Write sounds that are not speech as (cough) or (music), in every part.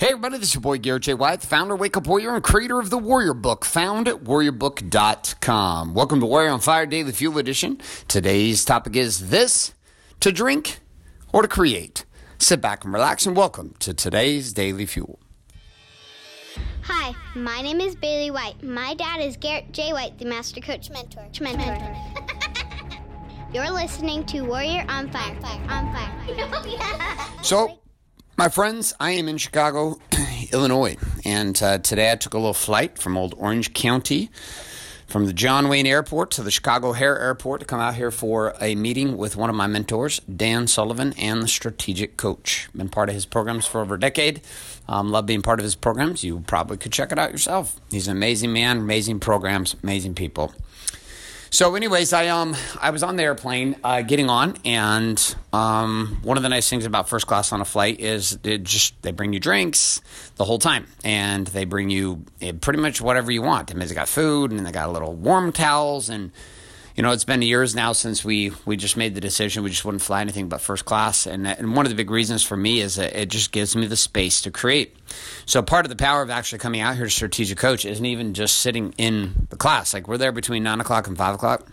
Hey everybody, this is your boy Garrett J. White, the founder of Wake Up Warrior and creator of the Warrior Book, found at warriorbook.com. Welcome to Warrior on Fire Daily Fuel Edition. Today's topic is this to drink or to create. Sit back and relax and welcome to today's Daily Fuel. Hi, my name is Bailey White. My dad is Garrett J. White, the Master Coach Mentor. Mentor. (laughs) You're listening to Warrior on Fire. On Fire. So, my friends, I am in Chicago, (clears throat) Illinois, and uh, today I took a little flight from old Orange County, from the John Wayne Airport to the Chicago O'Hare Airport to come out here for a meeting with one of my mentors, Dan Sullivan, and the strategic coach. Been part of his programs for over a decade. Um, love being part of his programs. You probably could check it out yourself. He's an amazing man, amazing programs, amazing people. So, anyways, I um I was on the airplane uh, getting on, and um, one of the nice things about first class on a flight is it just they bring you drinks the whole time, and they bring you eh, pretty much whatever you want. I mean, they got food, and they got a little warm towels, and you know, it's been years now since we we just made the decision we just wouldn't fly anything but first class, and and one of the big reasons for me is that it just gives me the space to create. So part of the power of actually coming out here to strategic coach isn't even just sitting in the class. Like we're there between nine o'clock and five o'clock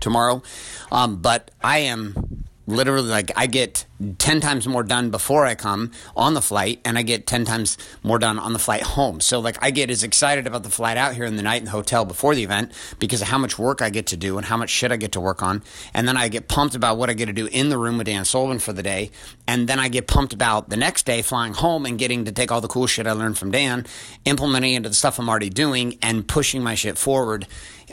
tomorrow, um, but I am literally like I get 10 times more done before I come on the flight and I get 10 times more done on the flight home. So like I get as excited about the flight out here in the night in the hotel before the event because of how much work I get to do and how much shit I get to work on. And then I get pumped about what I get to do in the room with Dan Sullivan for the day. And then I get pumped about the next day flying home and getting to take all the cool shit I learned from Dan, implementing into the stuff I'm already doing and pushing my shit forward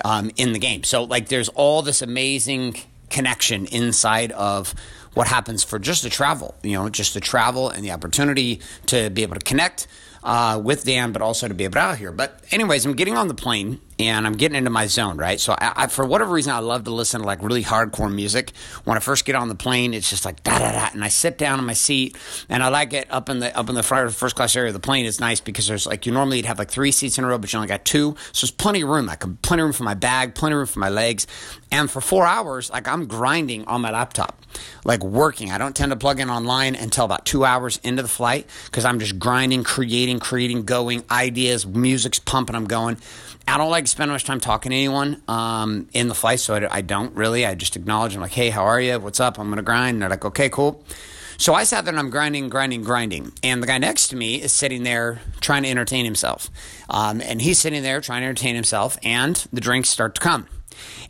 um, in the game. So like there's all this amazing connection inside of what happens for just the travel, you know, just the travel and the opportunity to be able to connect uh, with Dan, but also to be able to out here. But anyways, I'm getting on the plane and I'm getting into my zone, right? So I, I, for whatever reason, I love to listen to like really hardcore music. When I first get on the plane, it's just like da da da, and I sit down in my seat, and I like it up in the up in the first class area of the plane. It's nice because there's like you normally you'd have like three seats in a row, but you only got two, so there's plenty of room. Like plenty of room for my bag, plenty of room for my legs, and for four hours, like I'm grinding on my laptop, like working. I don't tend to plug in online until about two hours into the flight because I'm just grinding, creating, creating, going ideas, music's pumping, I'm going. I don't like spend much time talking to anyone um, in the flight, so I, I, don't really. I just acknowledge. I'm like, hey, how are you? What's up? I'm to grind. And they're like, okay, cool. So I sat there and I'm grinding, grinding, grinding. And the guy next to me is sitting there trying to entertain himself. Um, and he's sitting there trying to entertain himself, and the drinks start to come.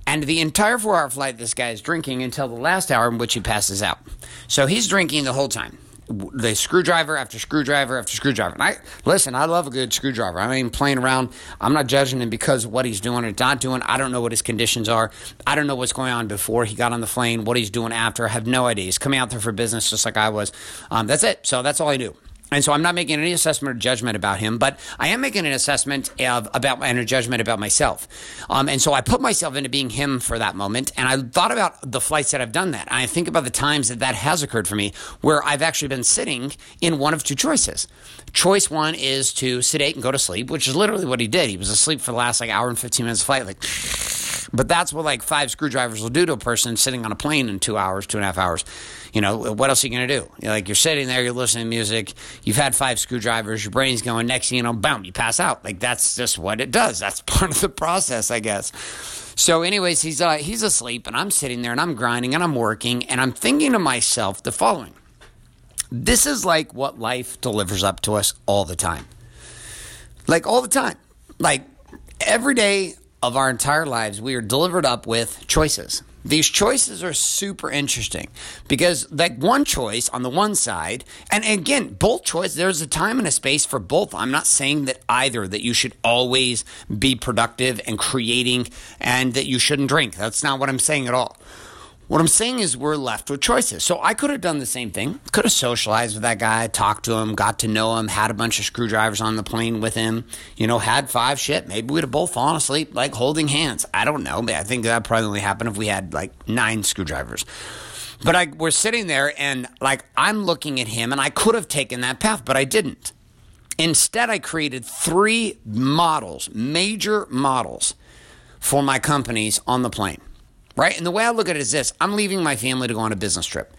And the entire four hour flight, this guy is drinking until the last hour in which he passes out. So he's drinking the whole time the screwdriver after screwdriver after screwdriver. And I listen, I love a good screwdriver. I mean, playing around. I'm not judging him because of what he's doing or not doing. I don't know what his conditions are. I don't know what's going on before he got on the plane. What he's doing after. I have no idea. He's coming out there for business just like I was. Um, that's it. So that's all I do. And so I'm not making any assessment or judgment about him, but I am making an assessment of about and a judgment about myself. Um, and so I put myself into being him for that moment, and I thought about the flights that I've done that. And I think about the times that that has occurred for me, where I've actually been sitting in one of two choices. Choice one is to sedate and go to sleep, which is literally what he did. He was asleep for the last like hour and 15 minutes of flight, like. But that's what like five screwdrivers will do to a person sitting on a plane in two hours, two and a half hours. You know, what else are you going to do? You're like you're sitting there, you're listening to music, you've had five screwdrivers, your brain's going, next thing you know, boom, you pass out. Like that's just what it does. That's (laughs) part of the process, I guess. So, anyways, he's uh, he's asleep, and I'm sitting there and I'm grinding and I'm working, and I'm thinking to myself the following. This is like what life delivers up to us all the time. Like all the time. Like every day of our entire lives, we are delivered up with choices. These choices are super interesting because, like, one choice on the one side, and again, both choices, there's a time and a space for both. I'm not saying that either, that you should always be productive and creating and that you shouldn't drink. That's not what I'm saying at all. What I'm saying is we're left with choices. So I could have done the same thing. Could have socialized with that guy, talked to him, got to know him, had a bunch of screwdrivers on the plane with him, you know, had five shit. Maybe we'd have both fallen asleep like holding hands. I don't know. I think that probably only happened if we had like nine screwdrivers. But I, we're sitting there and like I'm looking at him and I could have taken that path, but I didn't. Instead, I created three models, major models for my companies on the plane right? And the way I look at it is this I'm leaving my family to go on a business trip,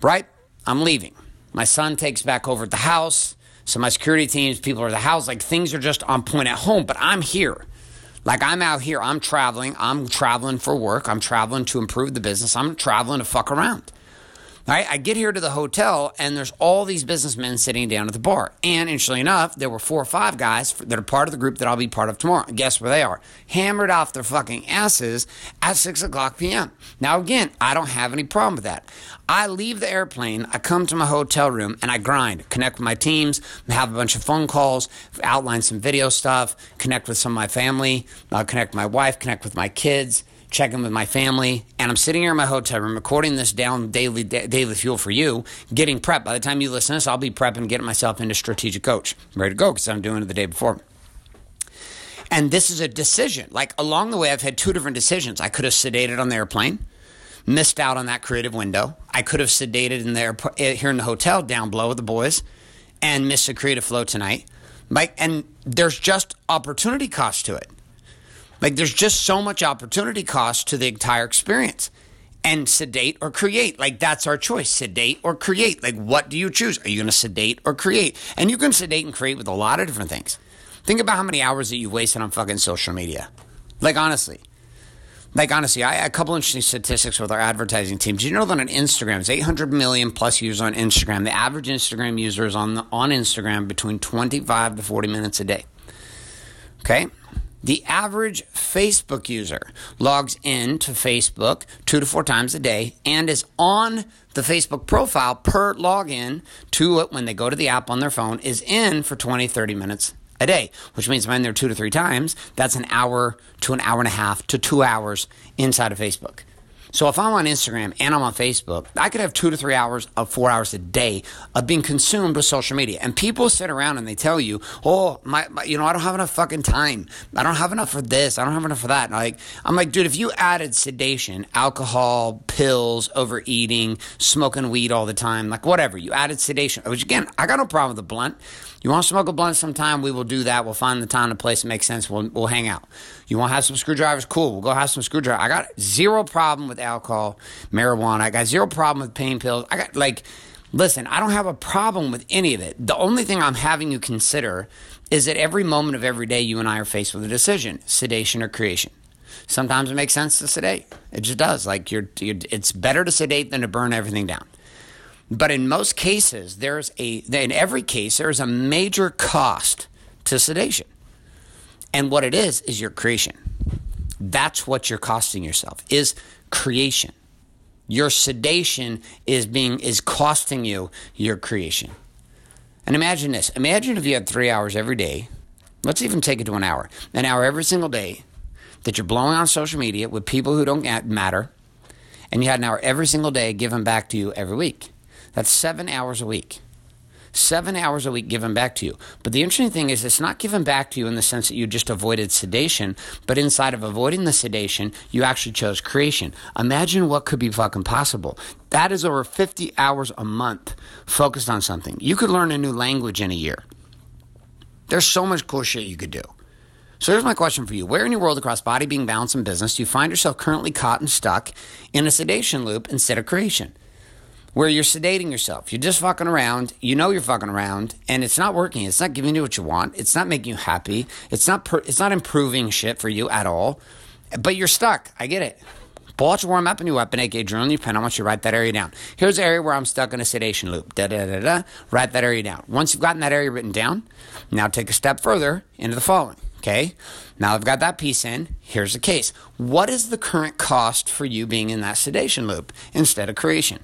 right? I'm leaving. My son takes back over at the house. So my security teams, people are at the house, like things are just on point at home, but I'm here. Like I'm out here, I'm traveling, I'm traveling for work, I'm traveling to improve the business, I'm traveling to fuck around. I get here to the hotel and there's all these businessmen sitting down at the bar. And interestingly enough, there were four or five guys that are part of the group that I'll be part of tomorrow. guess where they are? Hammered off their fucking asses at 6 o'clock p.m. Now, again, I don't have any problem with that. I leave the airplane, I come to my hotel room, and I grind, connect with my teams, have a bunch of phone calls, outline some video stuff, connect with some of my family, uh, connect with my wife, connect with my kids checking with my family, and I'm sitting here in my hotel room recording this down daily daily fuel for you, getting prep. By the time you listen to this, I'll be prepping, getting myself into strategic coach, I'm ready to go because I'm doing it the day before. And this is a decision. Like along the way, I've had two different decisions. I could have sedated on the airplane, missed out on that creative window. I could have sedated in there eh, here in the hotel down below with the boys, and missed the creative flow tonight. Like, and there's just opportunity cost to it. Like there's just so much opportunity cost to the entire experience. And sedate or create, like that's our choice. Sedate or create. Like what do you choose? Are you going to sedate or create? And you can sedate and create with a lot of different things. Think about how many hours that you've wasted on fucking social media. Like honestly. Like honestly, I a couple interesting statistics with our advertising team. Do you know that on Instagram, it's 800 million plus users on Instagram. The average Instagram user is on the, on Instagram between 25 to 40 minutes a day. Okay, the average Facebook user logs in to Facebook two to four times a day and is on the Facebook profile per login to it when they go to the app on their phone is in for 20, 30 minutes a day, which means when they're two to three times, that's an hour to an hour and a half to two hours inside of Facebook. So if I'm on Instagram and I'm on Facebook, I could have two to three hours of four hours a day of being consumed with social media. And people sit around and they tell you, "Oh, my, my you know, I don't have enough fucking time. I don't have enough for this. I don't have enough for that." And like, I'm like, dude, if you added sedation, alcohol, pills, overeating, smoking weed all the time, like whatever, you added sedation. Which again, I got no problem with the blunt. You want to smoke a blunt sometime? We will do that. We'll find the time and place that makes sense. We'll, we'll hang out. You want to have some screwdrivers? Cool. We'll go have some screwdrivers. I got zero problem with alcohol, marijuana. I got zero problem with pain pills. I got like, listen, I don't have a problem with any of it. The only thing I'm having you consider is that every moment of every day you and I are faced with a decision sedation or creation. Sometimes it makes sense to sedate. It just does. Like you're, you're it's better to sedate than to burn everything down. But in most cases, there's a, in every case, there's a major cost to sedation. And what it is, is your creation. That's what you're costing yourself, is creation. Your sedation is being, is costing you your creation. And imagine this. Imagine if you had three hours every day. Let's even take it to an hour. An hour every single day that you're blowing on social media with people who don't matter. And you had an hour every single day given back to you every week. That's seven hours a week. Seven hours a week given back to you. But the interesting thing is, it's not given back to you in the sense that you just avoided sedation, but inside of avoiding the sedation, you actually chose creation. Imagine what could be fucking possible. That is over 50 hours a month focused on something. You could learn a new language in a year. There's so much cool shit you could do. So here's my question for you. Where in your world across body, being, balance, and business do you find yourself currently caught and stuck in a sedation loop instead of creation? Where you're sedating yourself. You're just fucking around. You know you're fucking around, and it's not working. It's not giving you what you want. It's not making you happy. It's not. Per- it's not improving shit for you at all. But you're stuck. I get it. Pull out your warm up and your weapon, aka in your pen. I want you to write that area down. Here's the area where I'm stuck in a sedation loop. Da da da da. Write that area down. Once you've gotten that area written down, now take a step further into the following. Okay. Now I've got that piece in. Here's the case. What is the current cost for you being in that sedation loop instead of creation?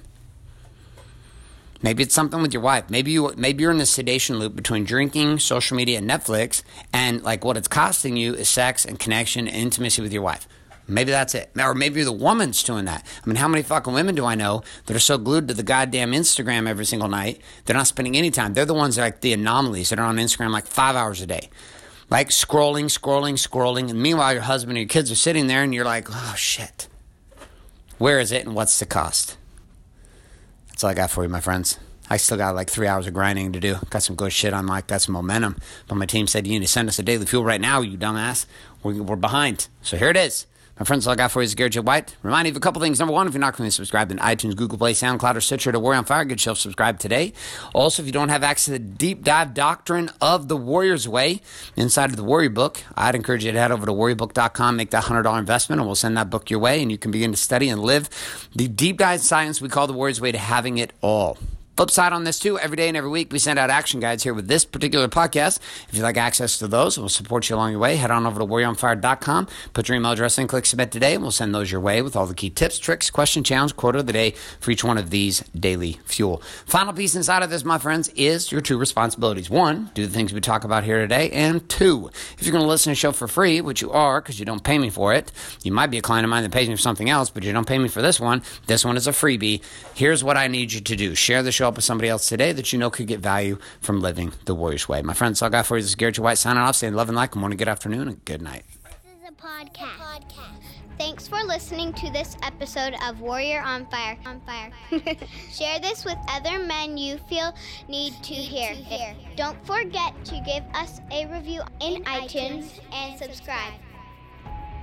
Maybe it's something with your wife. Maybe you maybe you're in the sedation loop between drinking, social media, and Netflix, and like what it's costing you is sex and connection and intimacy with your wife. Maybe that's it. Or maybe the woman's doing that. I mean, how many fucking women do I know that are so glued to the goddamn Instagram every single night, they're not spending any time. They're the ones that are like the anomalies that are on Instagram like five hours a day. Like scrolling, scrolling, scrolling. And meanwhile, your husband and your kids are sitting there and you're like, oh shit. Where is it and what's the cost? That's all I got for you, my friends. I still got like three hours of grinding to do. Got some good shit on like, got some momentum. But my team said, you need to send us a daily fuel right now, you dumbass. We're, we're behind. So here it is. My friends, all I got for you is Garrett J. White. Remind you of a couple things. Number one, if you're not currently subscribed in iTunes, Google Play, SoundCloud, or Stitcher to Warrior on Fire, get yourself subscribed today. Also, if you don't have access to the deep dive doctrine of the Warrior's Way inside of the Warrior Book, I'd encourage you to head over to warriorbook.com, make that $100 investment, and we'll send that book your way, and you can begin to study and live the deep dive science we call the Warrior's Way to having it all. Flip side on this too, every day and every week we send out action guides here with this particular podcast. If you'd like access to those, we'll support you along your way. Head on over to warrioronfire.com, put your email address in, click submit today, and we'll send those your way with all the key tips, tricks, question, challenge, quote of the day for each one of these daily fuel. Final piece inside of this, my friends, is your two responsibilities. One, do the things we talk about here today, and two, if you're going to listen to the show for free, which you are because you don't pay me for it, you might be a client of mine that pays me for something else, but you don't pay me for this one. This one is a freebie. Here's what I need you to do. Share the show up with somebody else today that you know could get value from living the Warriors way. My friends, all I got for you this is Garrett White signing off, saying love and like. Good morning, good afternoon, and good night. This is a podcast. Thanks for listening to this episode of Warrior on Fire. On Fire. (laughs) Share this with other men you feel need to hear. Don't forget to give us a review in iTunes and subscribe.